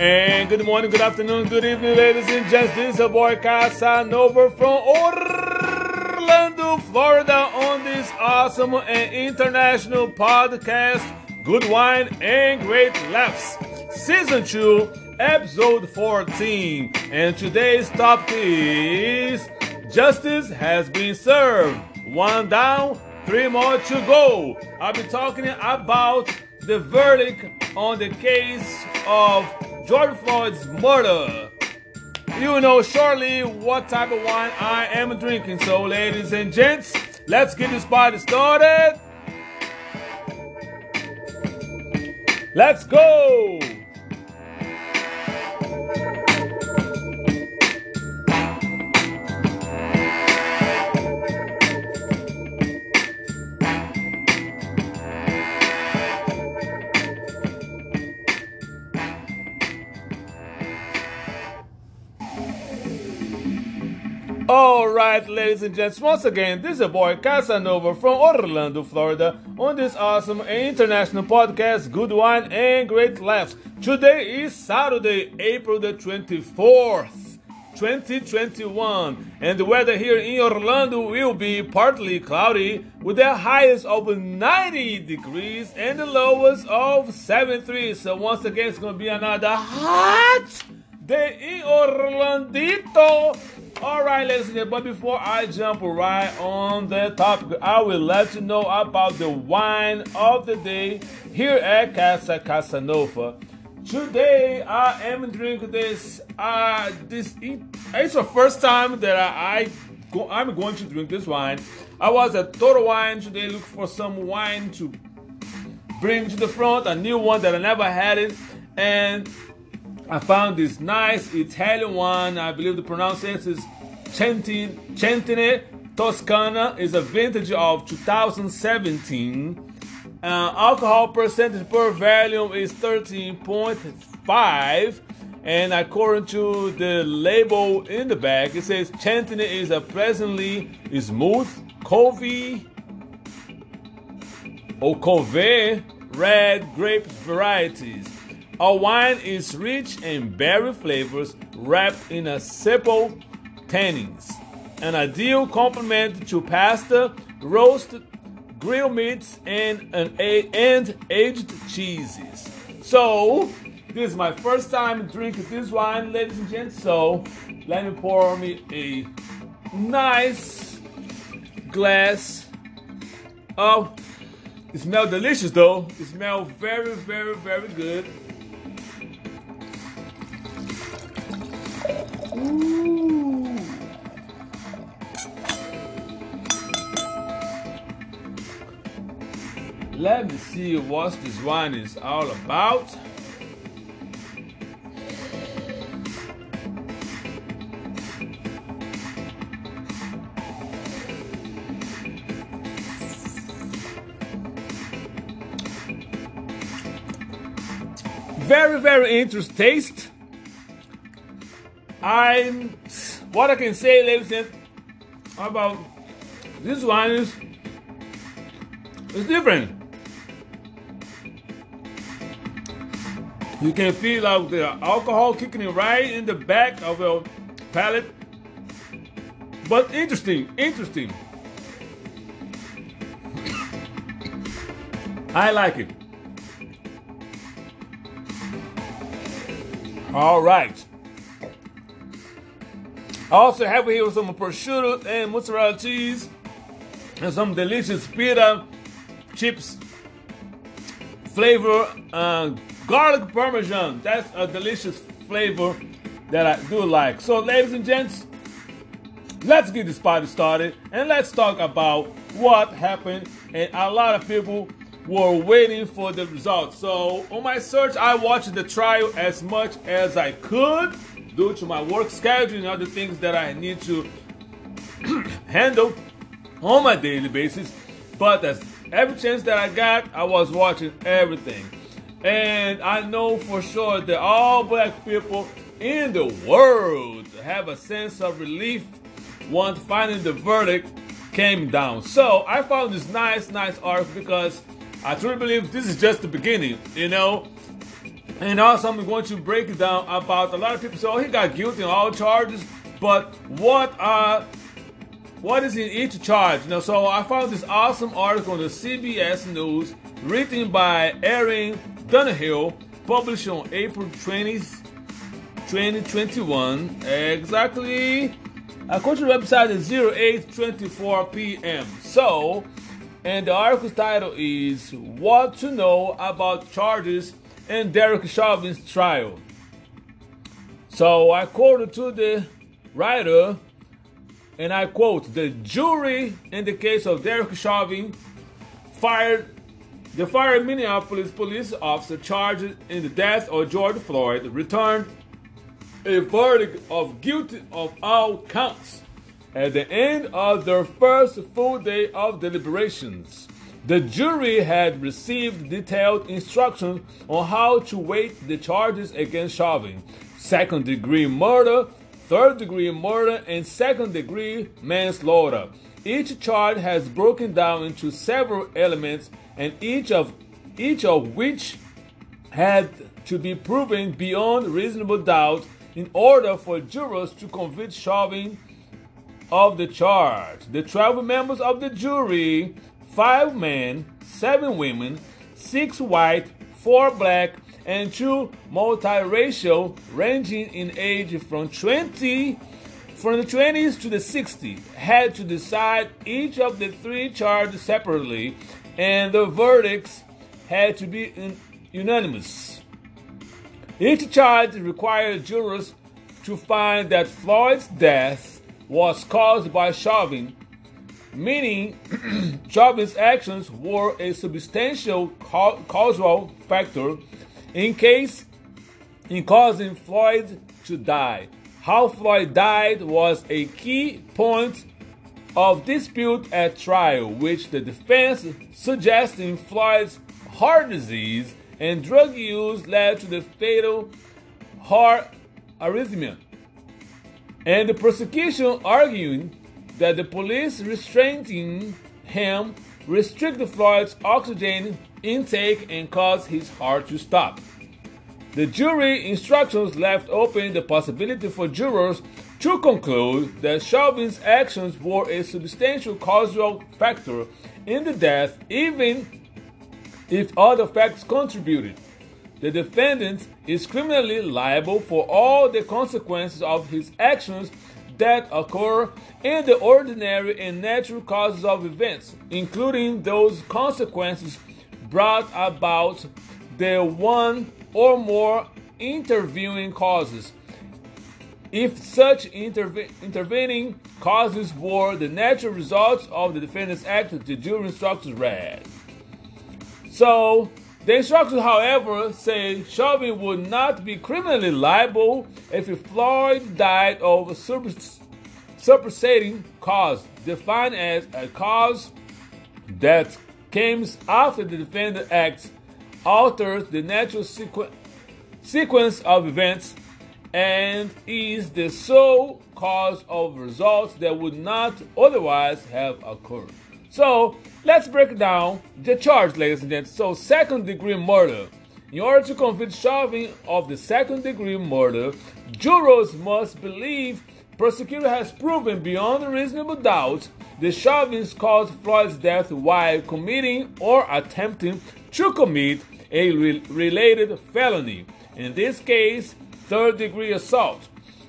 And good morning, good afternoon, good evening, ladies and gents. This is a boy Casanova from Orlando, Florida, on this awesome and international podcast, Good Wine and Great Laughs, Season 2, Episode 14. And today's topic is Justice has been served. One down, three more to go. I'll be talking about the verdict on the case of George Floyd's murder. You know shortly what type of wine I am drinking. So, ladies and gents, let's get this party started. Let's go! All right, ladies and gents, once again, this is your boy Casanova from Orlando, Florida, on this awesome international podcast, Good Wine and Great Laughs. Today is Saturday, April the 24th, 2021, and the weather here in Orlando will be partly cloudy with the highest of 90 degrees and the lowest of 73. So, once again, it's to be another hot day in Orlandito. All right, ladies and gentlemen, but before I jump right on the topic, I will let you know about the wine of the day here at Casa Casanova. Today, I am drinking this. Uh, this it's the first time that I, I I'm going to drink this wine. I was at Total Wine today looking for some wine to bring to the front, a new one that I never had it, and I found this nice Italian one. I believe the pronunciation is Centine Toscana. is a vintage of 2017. Uh, alcohol percentage per volume is 13.5. And according to the label in the back, it says Centine is a pleasantly smooth, covey or covey red grape varieties. Our wine is rich in berry flavors wrapped in a simple tannins. An ideal complement to pasta, roasted grilled meats, and, an, and aged cheeses. So, this is my first time drinking this wine, ladies and gents. So, let me pour me a nice glass of. It smells delicious though. It smells very, very, very good. Let me see what this wine is all about. Very, very interesting taste. I'm what I can say, ladies and about this wine is it's different. You can feel like the alcohol kicking in right in the back of your palate. But interesting, interesting. I like it. All right. I also have here some prosciutto and mozzarella cheese and some delicious pita chips flavor uh, garlic parmesan. That's a delicious flavor that I do like. So, ladies and gents, let's get this party started and let's talk about what happened. And a lot of people were waiting for the results. So, on my search, I watched the trial as much as I could due to my work schedule and other things that I need to handle on my daily basis. But as every chance that I got, I was watching everything. And I know for sure that all black people in the world have a sense of relief once finding the verdict came down. So I found this nice, nice article because I truly believe this is just the beginning. You know, And also, I'm going to break it down about a lot of people say, "Oh, he got guilty on all charges," but what are what is in each charge? You know, so I found this awesome article on the CBS News, written by Erin Donaghue, published on April 20, 2021, exactly. According to the website, it's 08:24 p.m. So, and the article's title is "What to Know About Charges in Derek Chauvin's Trial." So I quoted to the writer, and I quote: "The jury in the case of Derek Chauvin fired." The fired Minneapolis police officer charged in the death of George Floyd returned a verdict of guilty of all counts. At the end of their first full day of deliberations, the jury had received detailed instructions on how to weight the charges against Chauvin second degree murder, third degree murder, and second degree manslaughter. Each charge has broken down into several elements, and each of each of which had to be proven beyond reasonable doubt in order for jurors to convict Chauvin of the charge. The 12 members of the jury, five men, seven women, six white, four black, and two multiracial, ranging in age from 20 from the 20s to the 60s, had to decide each of the three charges separately, and the verdicts had to be unanimous. Each charge required jurors to find that Floyd's death was caused by Chauvin, meaning Chauvin's actions were a substantial causal factor in case in causing Floyd to die. How Floyd died was a key point of dispute at trial, which the defense suggesting Floyd's heart disease and drug use led to the fatal heart arrhythmia. And the prosecution arguing that the police restraining him restricted Floyd's oxygen intake and caused his heart to stop. The jury instructions left open the possibility for jurors to conclude that Chauvin's actions were a substantial causal factor in the death, even if other facts contributed. The defendant is criminally liable for all the consequences of his actions that occur in the ordinary and natural causes of events, including those consequences brought about the one or more intervening causes. If such interve- intervening causes were the natural results of the defendant's act, the jury instructions read. So, the instructions, however, say Chauvin would not be criminally liable if Floyd died of a superseding cause, defined as a cause that comes after the defendant acts, alters the natural sequ- sequence of events, and is the sole cause of results that would not otherwise have occurred. So let's break down the charge, ladies and gentlemen. So, second degree murder. In order to convict Chauvin of the second degree murder, jurors must believe prosecutor has proven beyond reasonable doubt that Chauvin caused Floyd's death while committing or attempting to commit a re- related felony. In this case, third degree assault.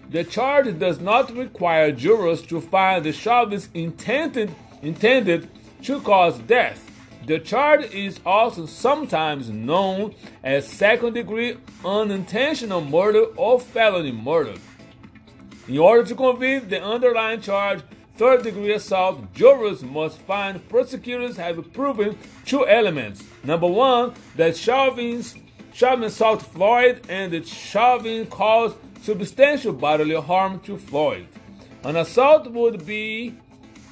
The charge does not require jurors to find the Chauvin's intended intended to cause death. The charge is also sometimes known as second degree unintentional murder or felony murder. In order to convict the underlying charge, third degree assault, jurors must find prosecutors have proven two elements. Number one, that Chauvin's Chauvin assaulted Floyd and that Chauvin caused substantial bodily harm to Floyd. An assault would be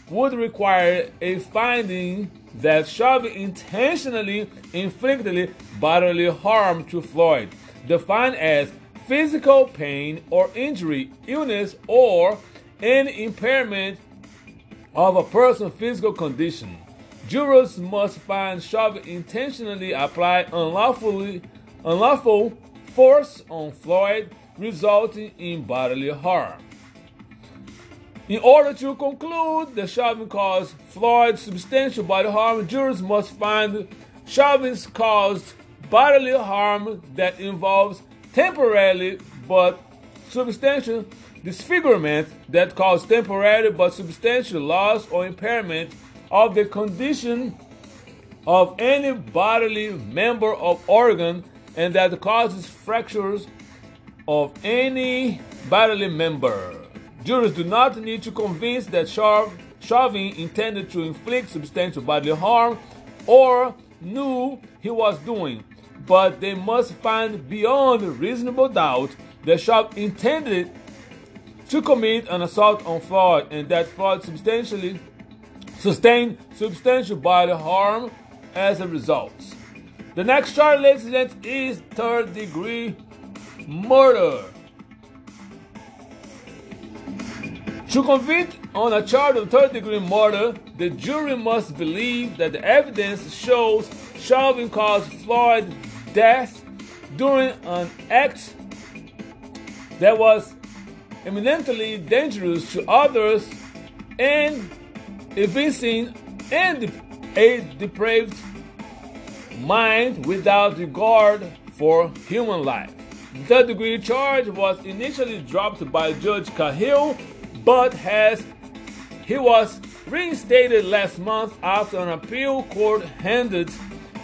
would require a finding that Chauvin intentionally inflicted bodily harm to Floyd, defined as physical pain or injury, illness, or any impairment of a person's physical condition. Jurors must find Chauvin intentionally applied unlawfully unlawful force on Floyd, resulting in bodily harm. In order to conclude the Chauvin caused Floyd's substantial bodily harm, jurors must find Chauvin's caused bodily harm that involves temporary but substantial disfigurement that caused temporary but substantial loss or impairment of the condition of any bodily member of organ and that causes fractures of any bodily member. Jurors do not need to convince that Chauvin intended to inflict substantial bodily harm or knew he was doing, but they must find beyond reasonable doubt that Chauvin intended to commit an assault on Floyd and that Floyd substantially sustained substantial bodily harm as a result. The next charge, ladies and gentlemen, is third degree murder. To convict on a charge of third degree murder, the jury must believe that the evidence shows Chauvin caused Floyd's death during an act that was eminently dangerous to others and evincing and a depraved mind without regard for human life. The third degree charge was initially dropped by Judge Cahill but has he was reinstated last month after an appeal court handed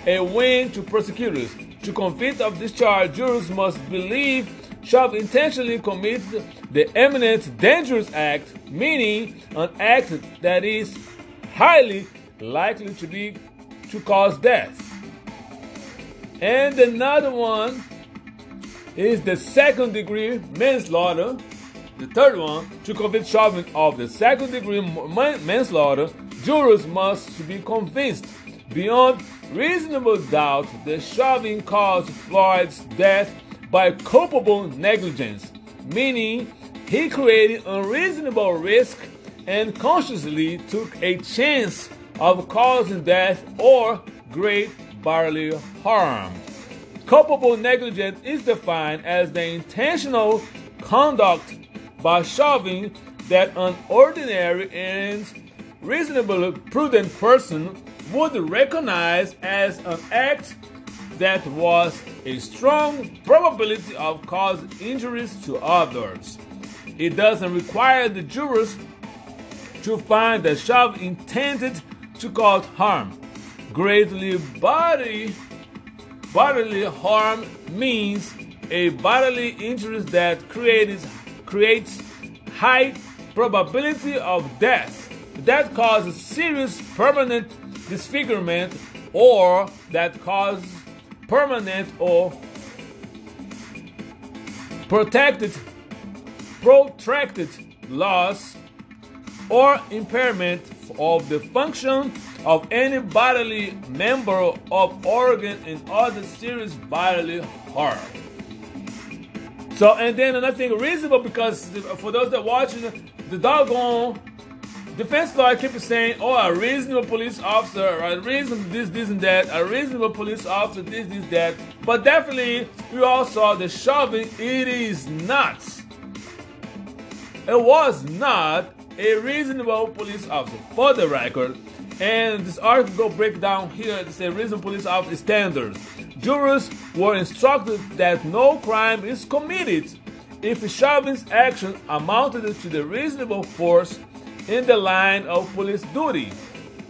a win to prosecutors. To convict of this charge, jurors must believe Schaub intentionally committed the eminent dangerous act, meaning an act that is highly likely to be to cause death. And another one is the second degree manslaughter, the third one, to convict Chauvin of the second degree manslaughter, jurors must be convinced beyond reasonable doubt that Chauvin caused Floyd's death by culpable negligence, meaning he created unreasonable risk and consciously took a chance of causing death or great bodily harm. Culpable negligence is defined as the intentional conduct by Chauvin that an ordinary and reasonably prudent person would recognize as an act that was a strong probability of causing injuries to others. It doesn't require the jurors to find that Chauvin intended to cause harm. Greatly body bodily harm means a bodily injury that creates creates high probability of death that causes serious permanent disfigurement or that causes permanent or protected protracted loss or impairment of the function of any bodily member of organ and other serious bodily harm. So, and then another thing, reasonable because for those that watching, the doggone defense lawyer keep saying, oh, a reasonable police officer, a reasonable this, this, and that, a reasonable police officer, this, this, that. But definitely, we all saw the shoving. It is not. It was not a reasonable police officer, for the record. And this article break down here to say reasonable police officer standards. Jurors were instructed that no crime is committed if Chauvin's action amounted to the reasonable force in the line of police duty.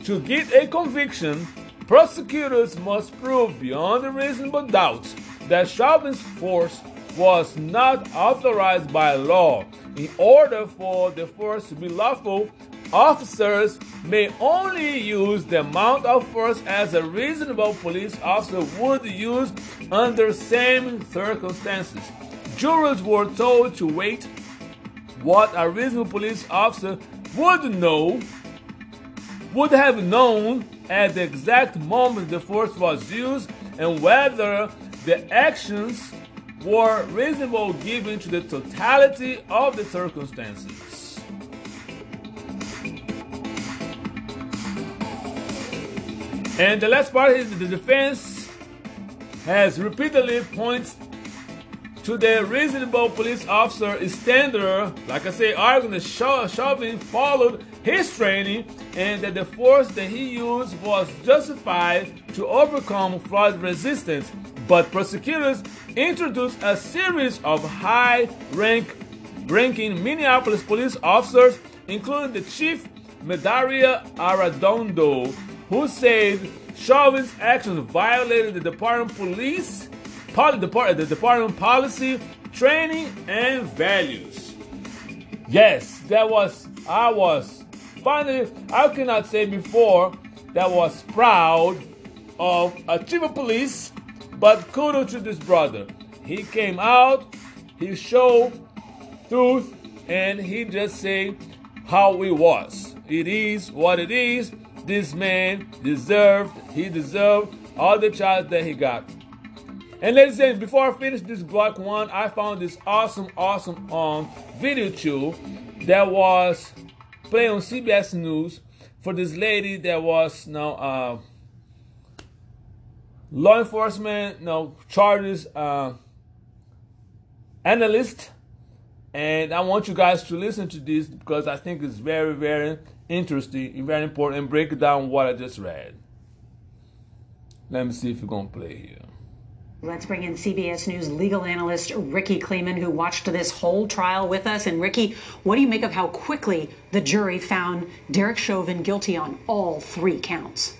To get a conviction, prosecutors must prove beyond a reasonable doubt that Chauvin's force was not authorized by law. In order for the force to be lawful, officers may only use the amount of force as a reasonable police officer would use under same circumstances. Jurors were told to wait what a reasonable police officer would know, would have known at the exact moment the force was used and whether the actions were reasonable given to the totality of the circumstances. And the last part is the defense has repeatedly points to the reasonable police officer standard. Like I say, arguing that Chauvin followed his training and that the force that he used was justified to overcome Floyd's resistance. But prosecutors introduced a series of high rank ranking Minneapolis police officers, including the chief Medaria Arradondo, who said Chauvin's actions violated the department police, the department policy, training, and values. Yes, that was I was finally I cannot say before that was proud of a chief of police, but kudos to this brother. He came out, he showed truth, and he just said how it was. It is what it is. This man deserved, he deserved all the charge that he got. And ladies and gentlemen, before I finish this block one, I found this awesome, awesome um, video too that was played on CBS News for this lady that was now uh, law enforcement know, charges uh, analyst and I want you guys to listen to this because I think it's very, very interesting and very important and break down what I just read. Let me see if you're going to play here. Let's bring in CBS News legal analyst Rikki Klieman, who watched this whole trial with us. And Rikki, what do you make of how quickly the jury found Derek Chauvin guilty on all three counts?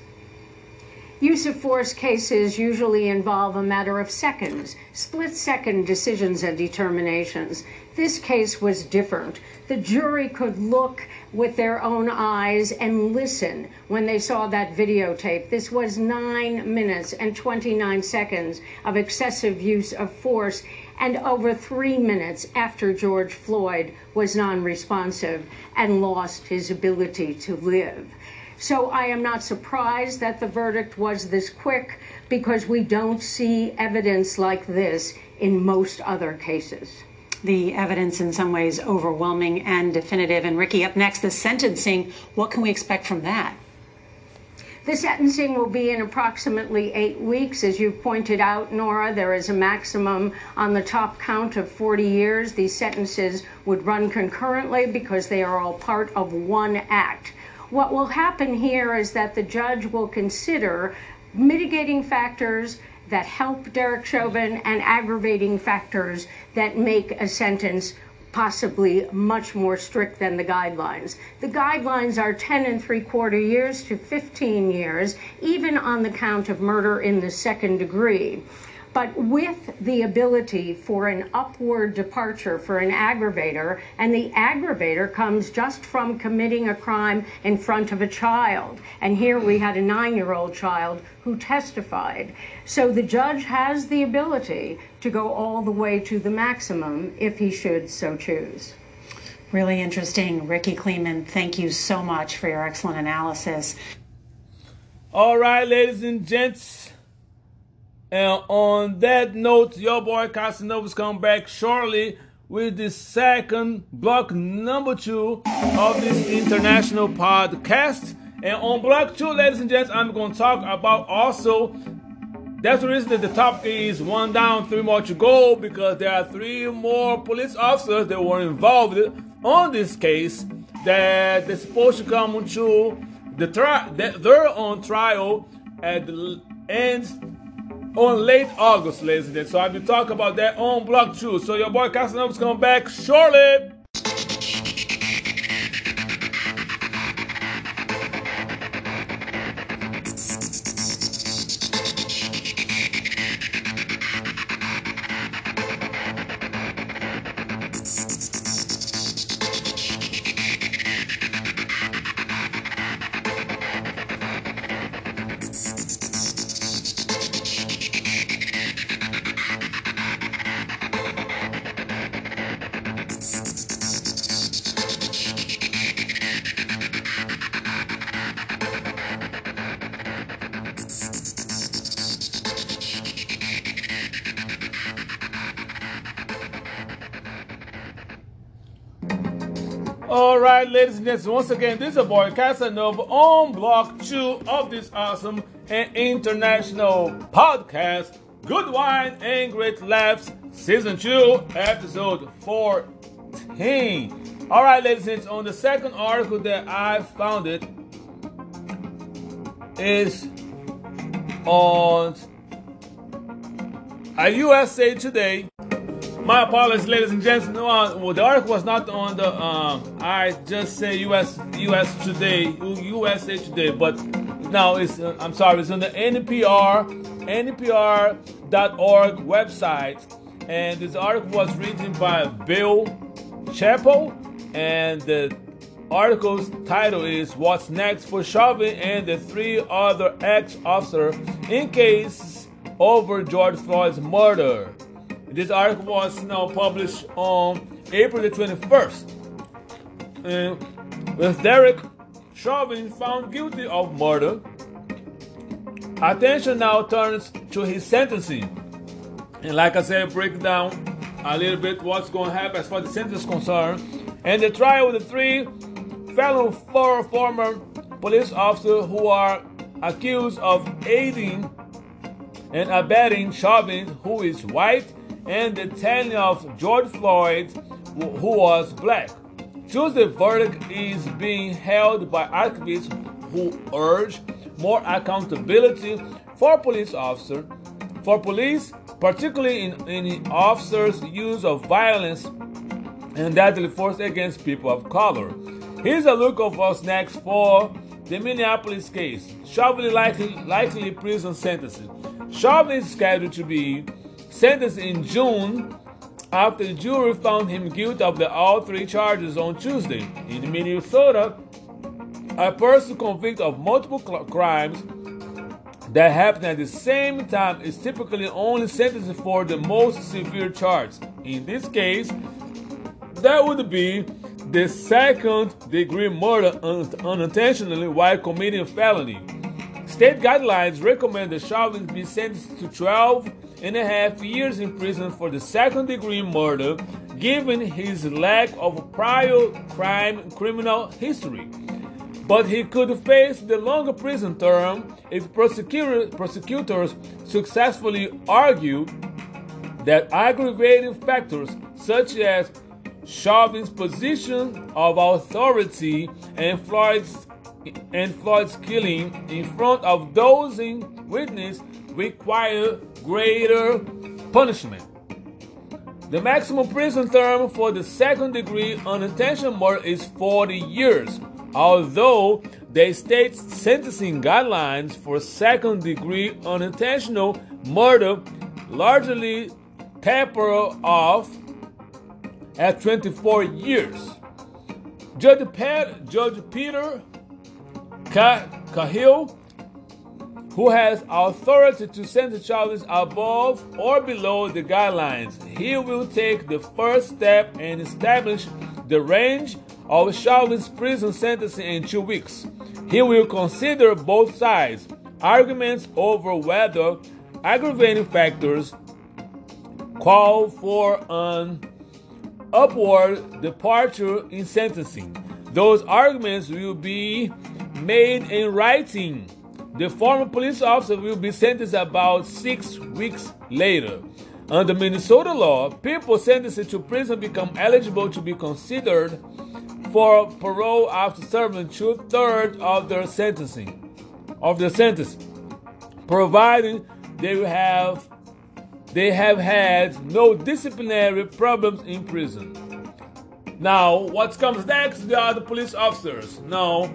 Use of force cases usually involve a matter of seconds, split second decisions and determinations. This case was different. The jury could look with their own eyes and listen when they saw that videotape. This was nine minutes and 29 seconds of excessive use of force and over three minutes after George Floyd was non responsive and lost his ability to live. So I am not surprised that the verdict was this quick because we don't see evidence like this in most other cases. The evidence, in some ways, overwhelming and definitive. And Rikki, up next, the sentencing. What can we expect from that? The sentencing will be in approximately eight weeks. As you pointed out, Nora, there is a maximum on the top count of 40 years. These sentences would run concurrently because they are all part of one act. What will happen here is that the judge will consider mitigating factors that help Derek Chauvin and aggravating factors that make a sentence possibly much more strict than the guidelines. The guidelines are 10 and three quarter years to 15 years, even on the count of murder in the second degree but with the ability for an upward departure for an aggravator, and the aggravator comes just from committing a crime in front of a child. And here we had a nine year old child who testified. So the judge has the ability to go all the way to the maximum if he should so choose. Really interesting. Rikki Klieman, thank you so much for your excellent analysis. All right, ladies and gents. And on that note, your boy Casanova's come back shortly with the second block number two of this international podcast. And on block two, ladies and gents, I'm going to talk about also. That's the reason that the topic is one down, three more to go, because there are three more police officers that were involved on this case that they're supposed to come to the trial. They're on trial at the end on late August, ladies and gentlemen. So I'll be talking about that on Block 2. So your boy Casanova's coming back shortly. Right, ladies and gentlemen, once again, this is a boy Casanova on block two of this awesome and international podcast. Good wine and great laughs. season 2, episode 14. All right, ladies and gents, on the second article that I found it is on a USA Today. My apologies, ladies and gents. No, uh, well, the article was not on the. Um, I just say US US Today, USA Today, but now it's. Uh, I'm sorry, it's on the NPR NPR.org website, and this article was written by Bill Chappell, and the article's title is "What's Next for Chauvin and the Three Other Ex-Officers in Case Over George Floyd's Murder." This article was now published on April the 21st. And with Derek Chauvin found guilty of murder, attention now turns to his sentencing. And like I said, break down a little bit what's going to happen as far as the sentence is concerned. And the trial of the three fellow four former police officers who are accused of aiding and abetting Chauvin, who is white and the telling of George Floyd, who was black. Tuesday verdict is being held by activists who urge more accountability for police officers, for police, particularly in, in officers' use of violence and deadly force against people of color. Here's a look of what's next for the Minneapolis case. Chauvin likely, likely prison sentences. Chauvin is scheduled to be sentenced in June after the jury found him guilty of the all three charges on Tuesday. In Minnesota, a person convicted of multiple crimes that happen at the same time is typically only sentenced for the most severe charge. In this case, that would be the second degree murder unintentionally while committing a felony. State guidelines recommend that Chauvin be sentenced to 12 and a half years in prison for the second degree murder, given his lack of prior crime criminal history. But he could face the longer prison term if prosecutors successfully argue that aggravating factors such as Chauvin's position of authority and Floyd's and Floyd's killing in front of dozing witnesses require greater punishment. The maximum prison term for the second degree unintentional murder is 40 years, although the state's sentencing guidelines for second degree unintentional murder largely taper off at 24 years. Judge, Pat, Judge Peter Cahill who has authority to sentence charges above or below the guidelines. He will take the first step and establish the range of Chauvin's prison sentencing in two weeks. He will consider both sides' arguments over whether aggravating factors call for an upward departure in sentencing. Those arguments will be made in writing the former police officer will be sentenced about six weeks later. Under Minnesota law, people sentenced to prison become eligible to be considered for parole after serving two thirds of their sentencing of their sentence, providing they have they have had no disciplinary problems in prison. Now, what comes next? They are the police officers. Now,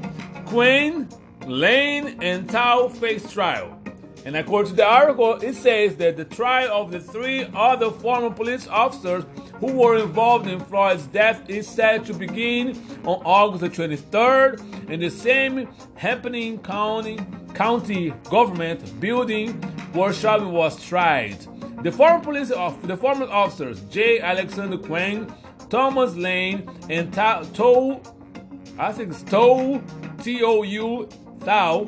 Kueng Lane and Thao face trial. And according to the article, it says that the trial of the three other former police officers who were involved in Floyd's death is set to begin on August the 23rd in the same Hennepin County, County government building where Chauvin was tried. The former police of the former officers J. Alexander Kueng, Thomas Lane, and Tou, I think it's Tou T O U Thao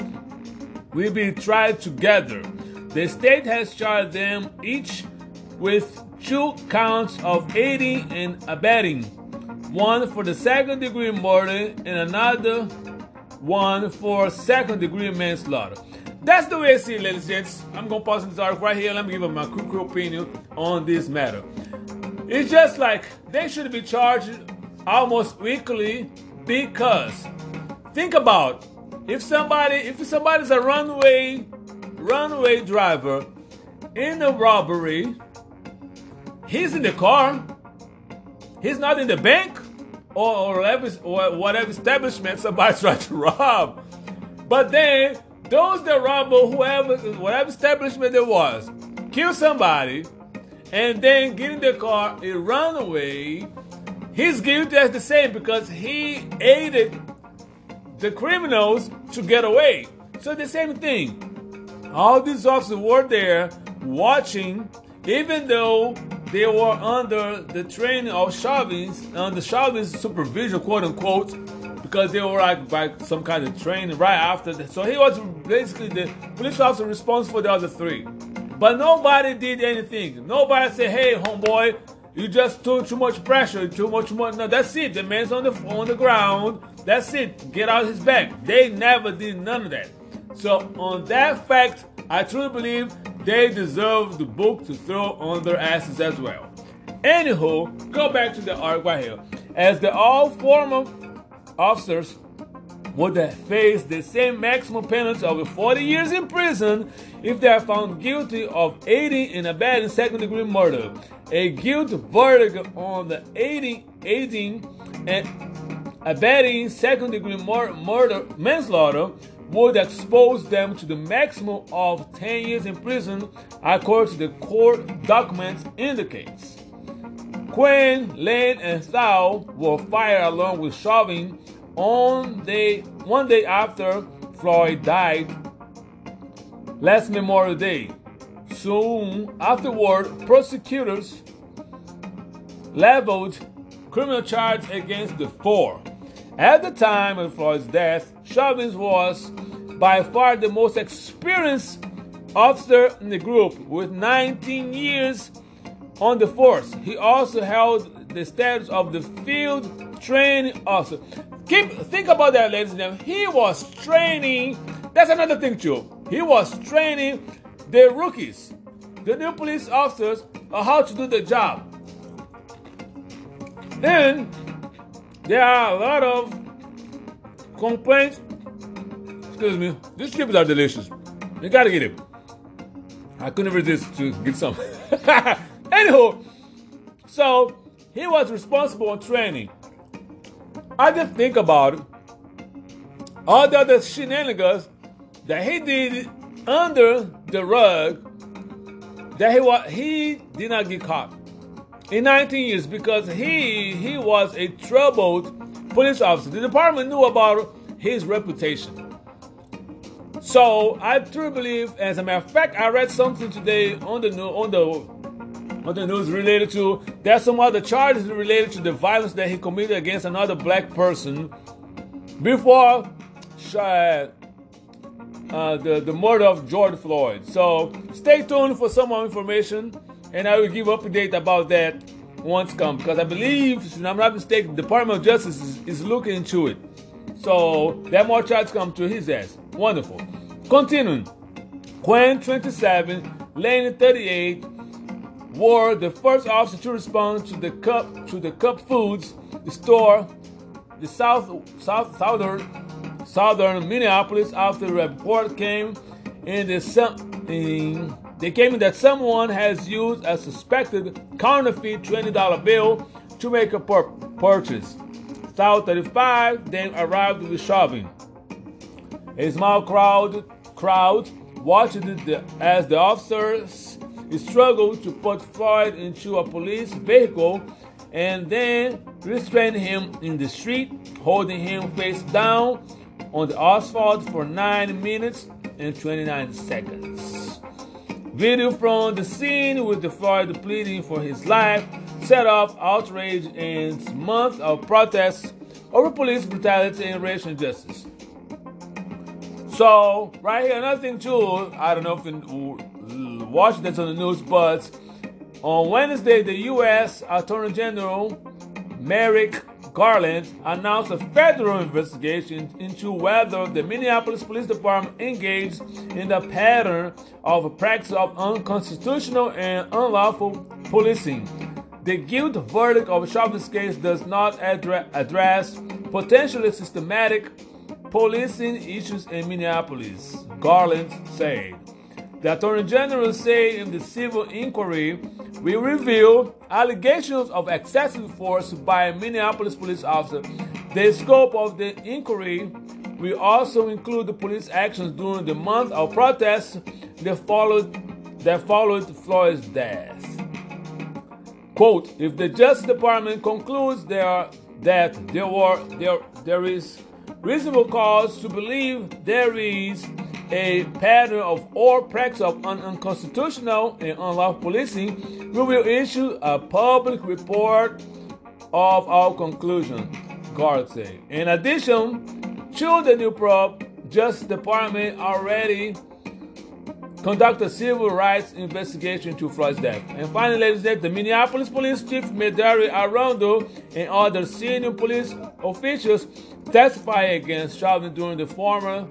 will be tried together. The state has charged them each with two counts of aiding and abetting, one for the second degree murder and another one for second degree manslaughter. That's the way I see it, ladies and gents. I'm gonna pause this article right here. Let me give my quick opinion on this matter. It's just like they should be charged almost weekly because think about if somebody if somebody's a runway runway driver in a robbery, he's in the car. He's not in the bank or, or, whatever, or whatever establishment somebody's trying to rob. But then those that rob whoever whatever establishment there was, kill somebody, and then get in the car and run away. He's guilty as the same because he aided the criminals to get away. So the same thing. All these officers were there watching, even though they were under the training of Chauvin's, under Chauvin's supervision, quote unquote, because they were like by some kind of training right after that. So he was basically the police officer responsible for the other three. But nobody did anything. Nobody said, hey, homeboy, you just took too much pressure, too much money. No, that's it. The man's on the on the ground. That's it. Get out his back. They never did none of that. So on that fact, I truly believe they deserve the book to throw on their asses as well. Anywho, go back to the arc right here. As the all former officers would face the same maximum penalty of 40 years in prison if they are found guilty of aiding and abetting second degree murder. A guilty verdict on the aiding, aiding and abetting second degree murder manslaughter would expose them to the maximum of 10 years in prison, according to the court documents indicates. Kueng, Lane, and Thao were fired along with Chauvin on day, one day after Floyd died, last Memorial Day. Soon afterward, prosecutors leveled criminal charges against the four. At the time of Floyd's death, Chauvin was by far the most experienced officer in the group with 19 years on the force. He also held the status of the field training officer. Keep think about that, ladies and gentlemen. He was training. That's another thing too. He was training the rookies, the new police officers, on how to do the job. Then there are a lot of complaints. Excuse me. These chips are delicious. You gotta get it. I couldn't resist to get some. Anywho, so he was responsible for training. I just think about it. all the other shenanigans that he did under the rug that he was he did not get caught in 19 years because he he was a troubled police officer. The department knew about his reputation. So I truly believe, as a matter of fact, I read something today on the on the on the news related to there's some other charges related to the violence that he committed against another black person before uh, uh, the the murder of George Floyd. So stay tuned for some more information and I will give update about that once come because I believe, if I'm not mistaken, Department of Justice is, is looking into it. So that more charges come to his ass. Wonderful. Continuing, Kueng 27, Lane 38 were the first officer to respond to the cup to the Cup Foods the store, the south south southern southern Minneapolis after the report came in the in they came in that someone has used a suspected counterfeit $20 bill to make a pur- purchase. Thao 35 then arrived with Chauvin. A small crowd crowd watched the, as the officers struggled to put Floyd into a police vehicle and then restrained him in the street, holding him face down on the asphalt for 9 minutes and 29 seconds. Video from the scene with the Floyd pleading for his life set off outrage and months of protests over police brutality and racial injustice. So, right here, another thing too, I don't know if you watched this on the news, but on Wednesday, the U.S. Attorney General Merrick Garland announced a federal investigation into whether the Minneapolis Police Department engaged in the pattern of practice of unconstitutional and unlawful policing. The guilt verdict of Chauvin's case does not addre- address potentially systematic policing issues in Minneapolis, Garland said. The Attorney General said in the civil inquiry we reveal allegations of excessive force by a Minneapolis police officer. The scope of the inquiry will also include the police actions during the month of protests that followed that followed Floyd's death. Quote, if the Justice Department concludes there that there were there there is reasonable cause to believe there is a pattern of or practice of un- unconstitutional and unlawful policing, we will issue a public report of our conclusion, Garland said. In addition to the new probe, Justice Department already conduct a civil rights investigation to Floyd's death. And finally, ladies and the Minneapolis Police Chief Medaria Arradondo and other senior police officials testify against Chauvin during the former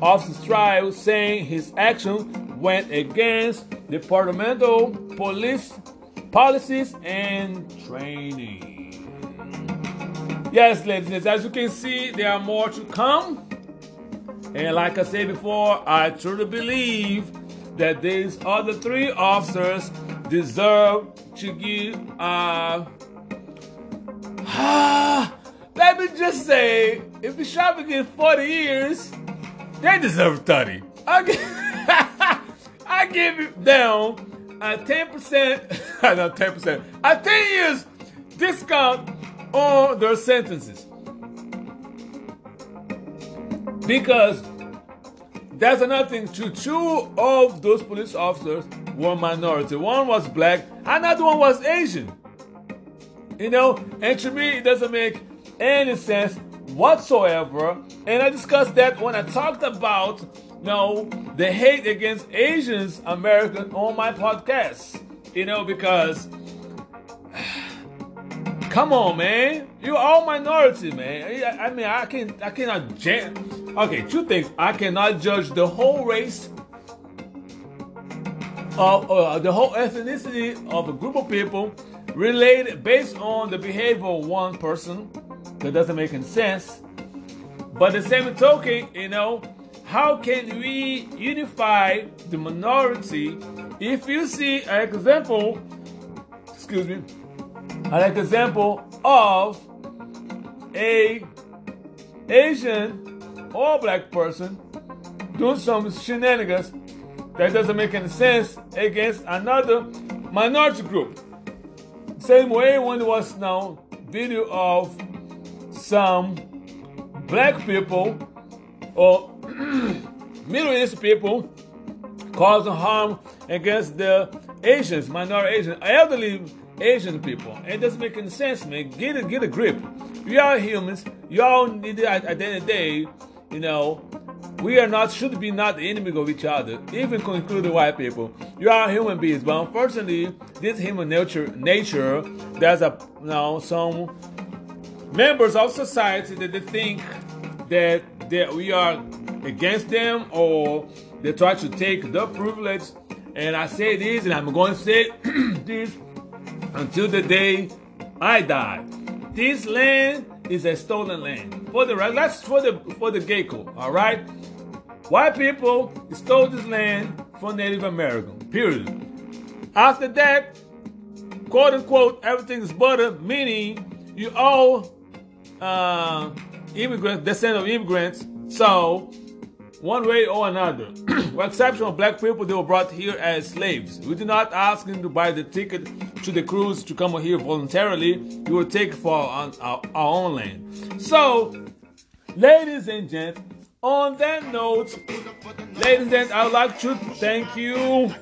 officer's trial, saying his action went against departmental police policies and training. Yes, ladies as you can see, there are more to come. And like I said before, I truly believe that these other three officers deserve to give uh let me just say if the shop gets 40 years they deserve 30 i give, I give them a 10% not 10% a 10 years discount on their sentences because that's another thing. Two, two of those police officers were minority. One was black, another one was Asian. You know, and to me, it doesn't make any sense whatsoever. And I discussed that when I talked about, you know, the hate against Asians Americans on my podcast. You know, because come on, man, you're all minority, man. I, mean, I can, I cannot jam. Okay, two things. I cannot judge the whole race of uh, the whole ethnicity of a group of people related based on the behavior of one person. That doesn't make any sense. But the same token, you know, how can we unify the minority if you see an example, excuse me, an example of a Asian or black person doing some shenanigans that doesn't make any sense against another minority group. Same way when there was now video of some black people or Middle East people causing harm against the Asians, minority Asian, elderly Asian people. It doesn't make any sense, man. Get a get a grip. We are humans. Y'all need at, at the end of the day you know, we are not should be not the enemy of each other, even including white people. You are human beings, but unfortunately, this human nature nature there's a you know some members of society that they think that that we are against them or they try to take the privilege. And I say this, and I'm going to say this until the day I die. This land is a stolen land. For the right, that's for the for the Gecko, all right? White people stole this land from Native American. Period. After that, quote unquote, everything is butter, meaning you all uh, immigrants, descend of immigrants. So one way or another. With exception of black people, they were brought here as slaves. We did not ask them to buy the ticket to the cruise to come here voluntarily. We were taken for our, our, our own land. So, ladies and gents, on that note, ladies and gents, I would like to thank you,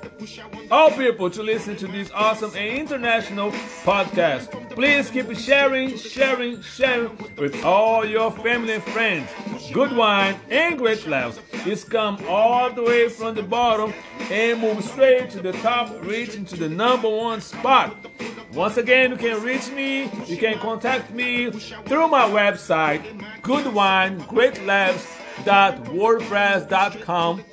all people, to listen to this awesome and international podcast. Please keep sharing, sharing, sharing with all your family and friends. Good wine and great laughs. It's come all the way from the bottom and move straight to the top, reaching to the number one spot. Once again, you can reach me, you can contact me through my website, Good Wine, Great Laughs wordpress.com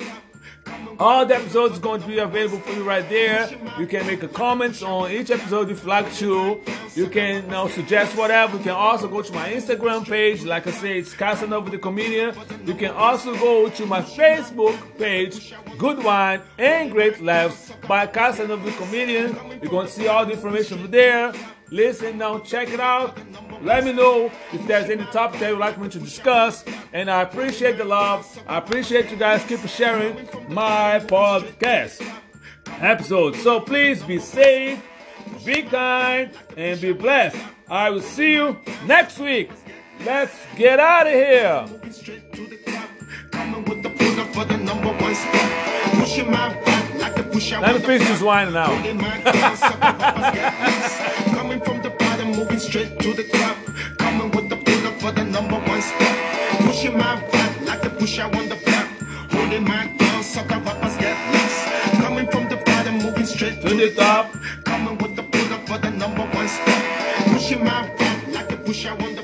All the episodes going to be available for you right there. You can make a comments on each episode if you like to. You can you suggest whatever. You can also go to my Instagram page. Like I say, it's Casanova the Comedian. You can also go to my Facebook page, Good Wine and Great Laughs by Casanova the Comedian. You're going to see all the information there. Listen now, check it out. Let me know if there's any topic that you'd like me to discuss. And I appreciate the love. I appreciate you guys keep sharing my podcast episodes. So please be safe, be kind, and be blessed. I will see you next week. Let's get out of here. Let me finish this wine now. Straight to the top. Coming with the up for the number one spot. Pushing my back like the push I on the block. Holding my down, sucker rappers get lost. Coming from the bottom, moving straight to the top. Coming with the up for the number one spot. Pushing my back like the push I on the